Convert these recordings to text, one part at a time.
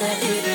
yêu xem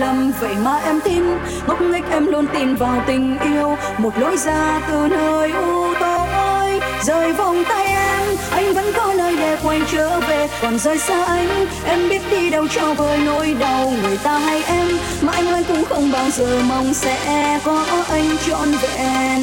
lầm vậy mà em tin. Ngốc nghếch em luôn tin vào tình yêu. Một lối ra từ nơi u tối. Rời vòng tay em, anh vẫn có lời để quay trở về. Còn rời xa anh, em biết đi đâu cho vơi nỗi đau. Người ta hay em, mà anh ơi cũng không bao giờ mong sẽ có anh trọn vẹn.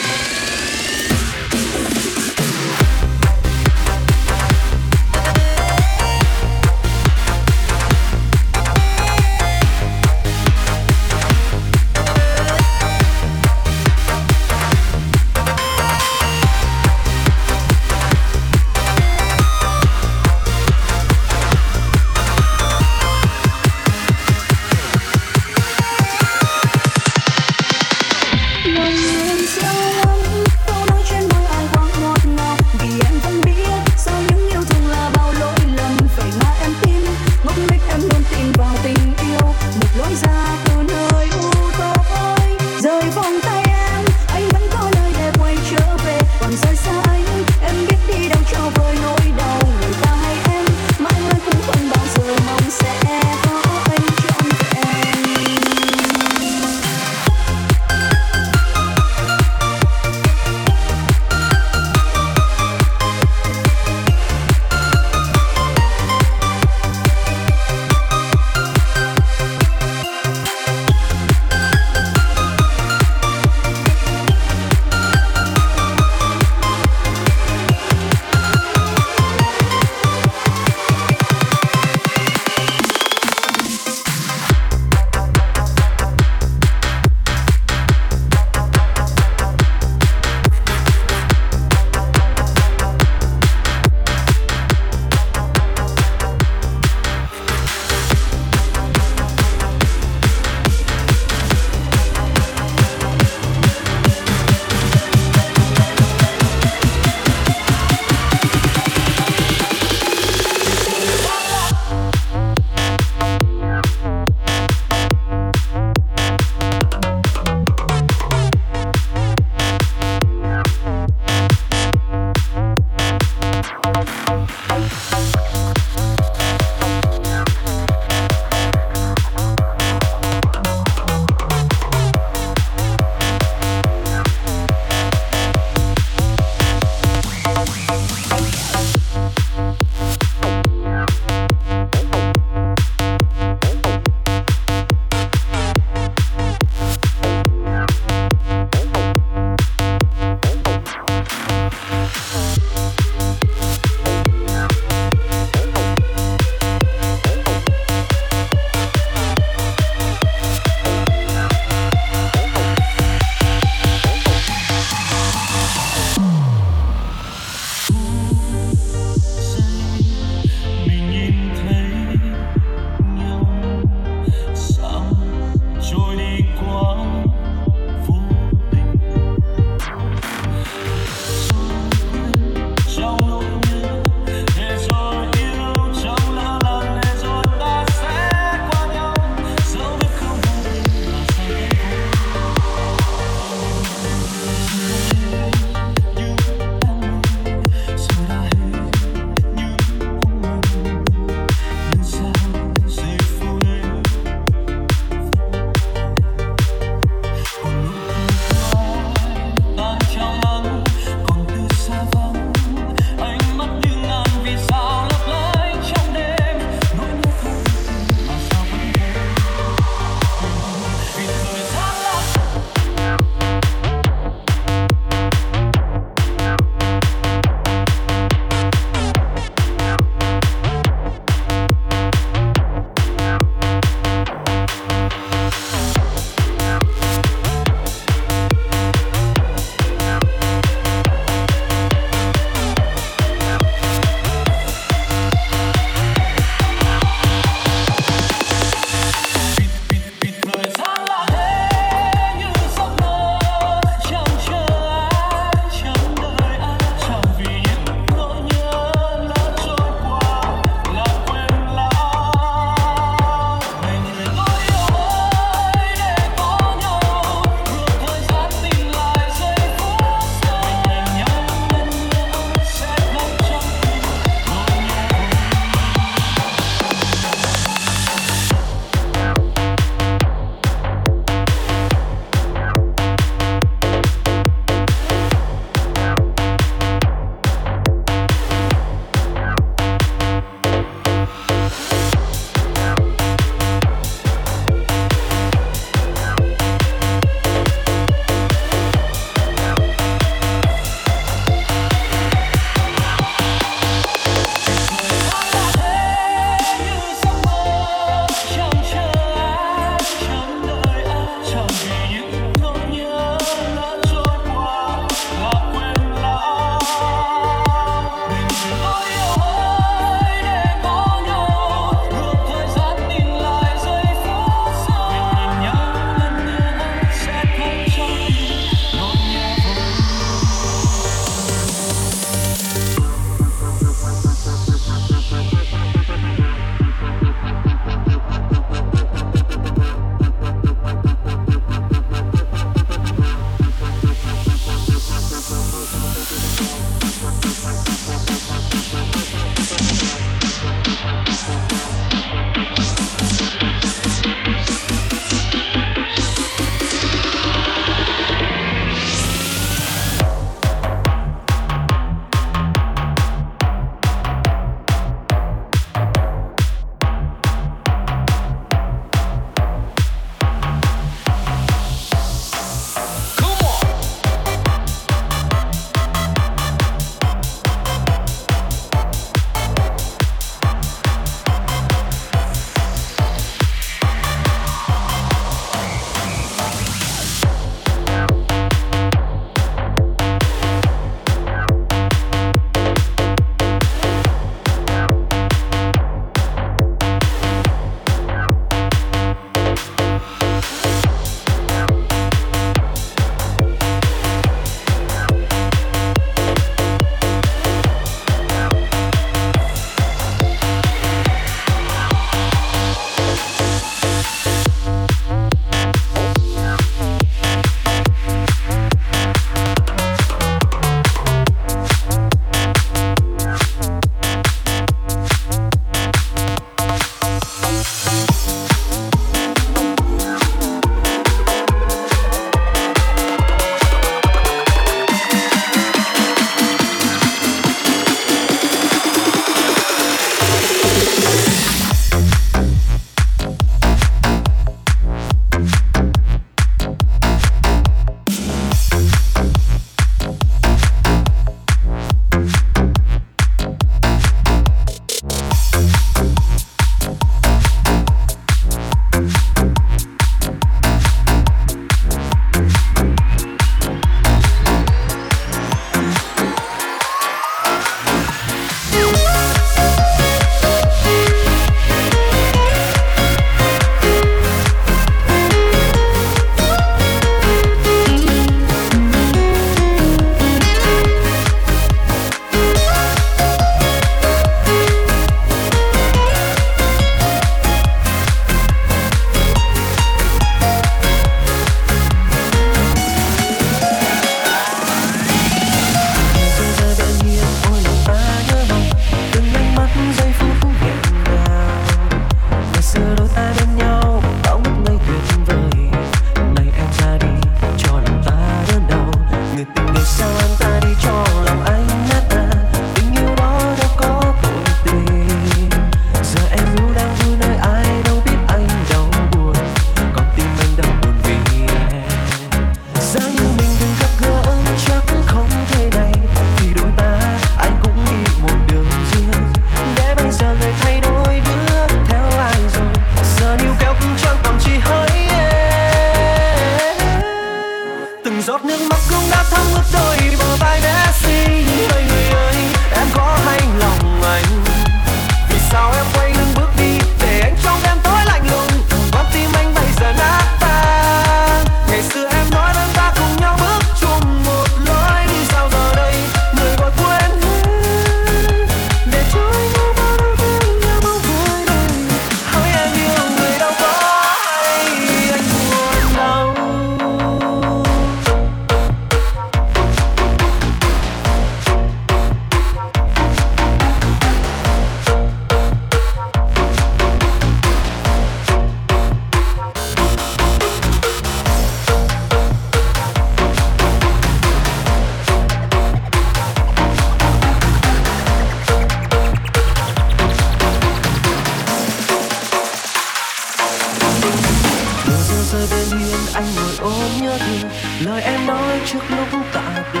nhiều lời em nói trước lúc tạm biệt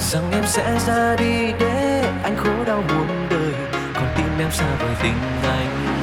rằng em sẽ ra đi để anh khổ đau muôn đời. Còn tim em xa vời tình anh.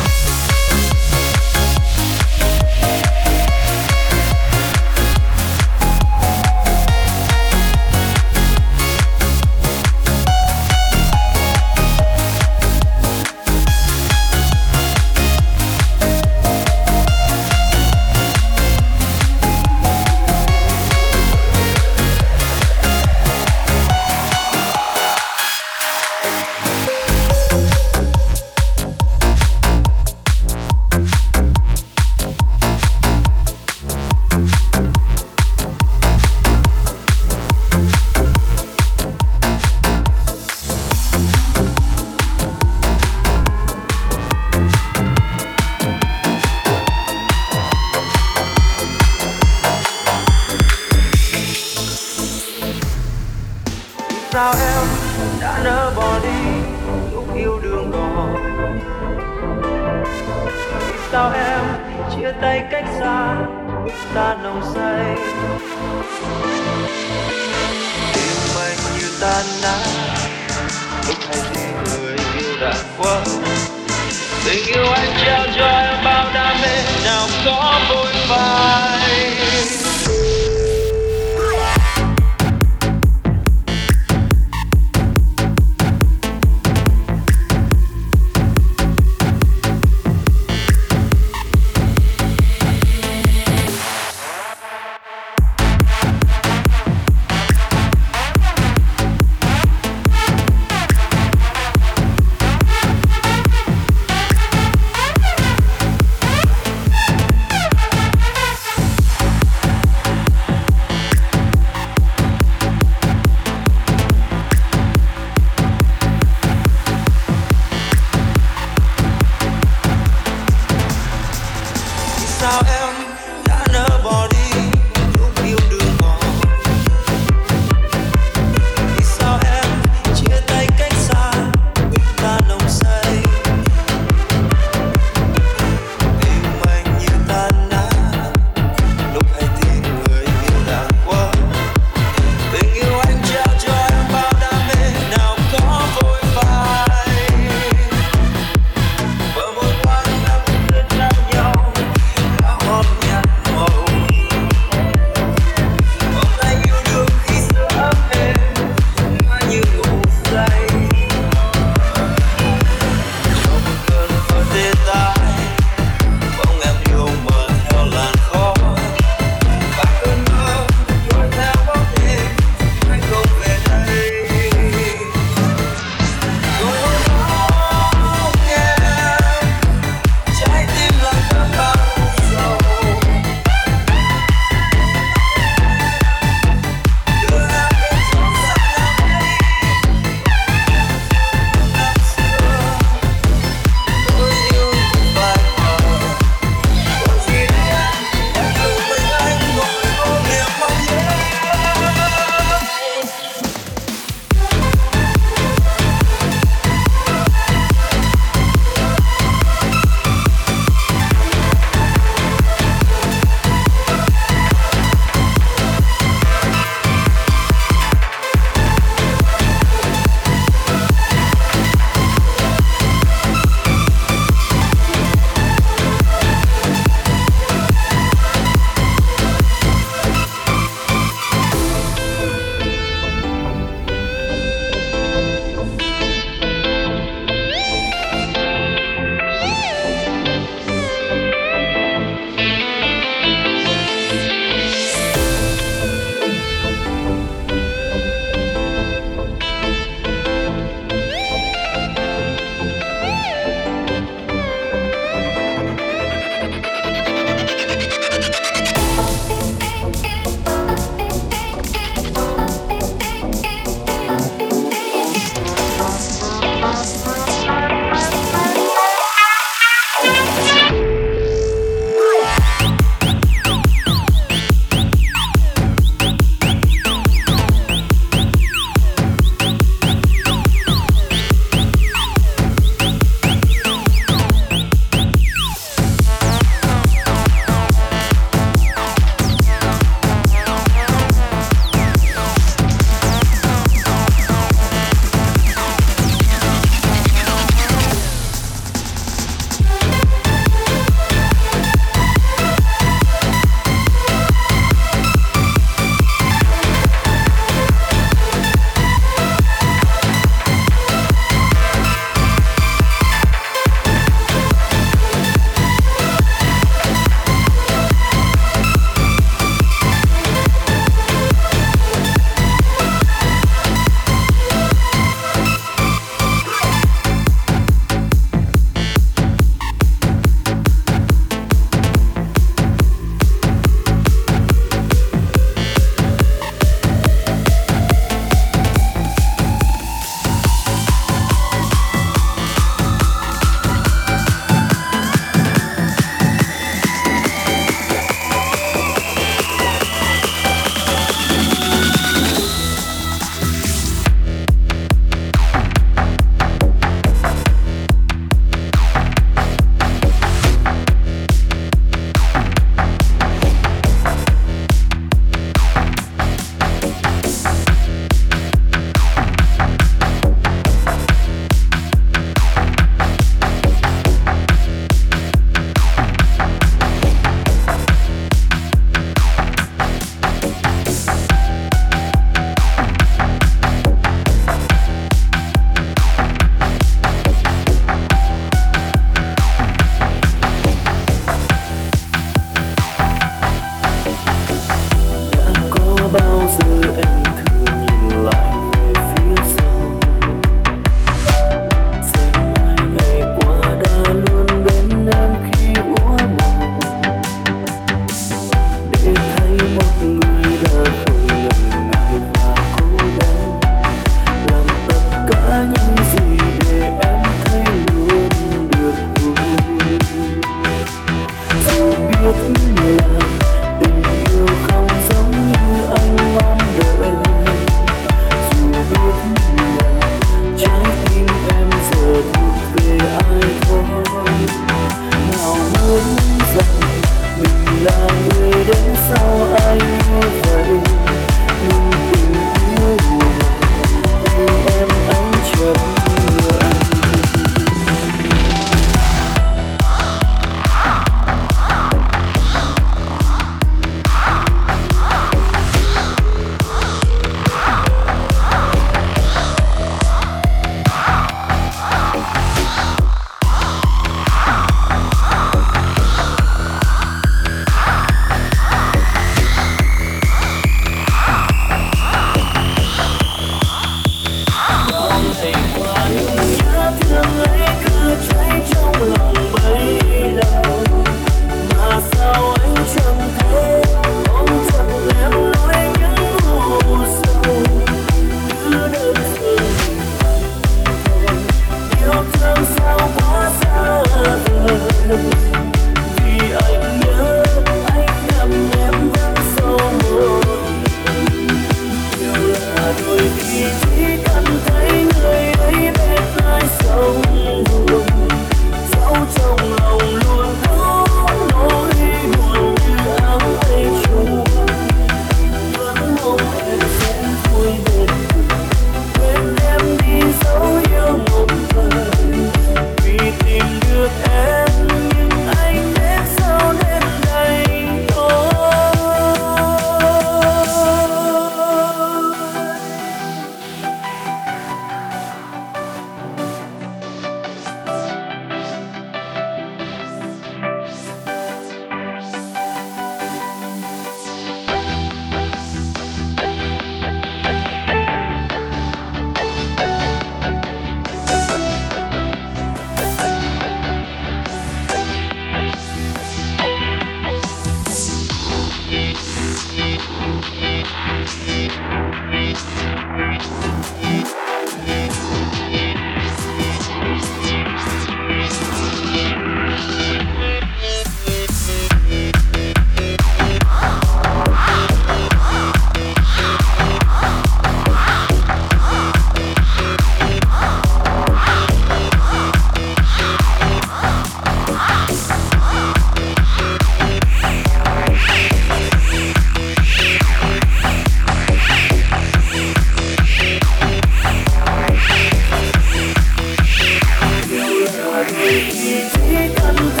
Thank you.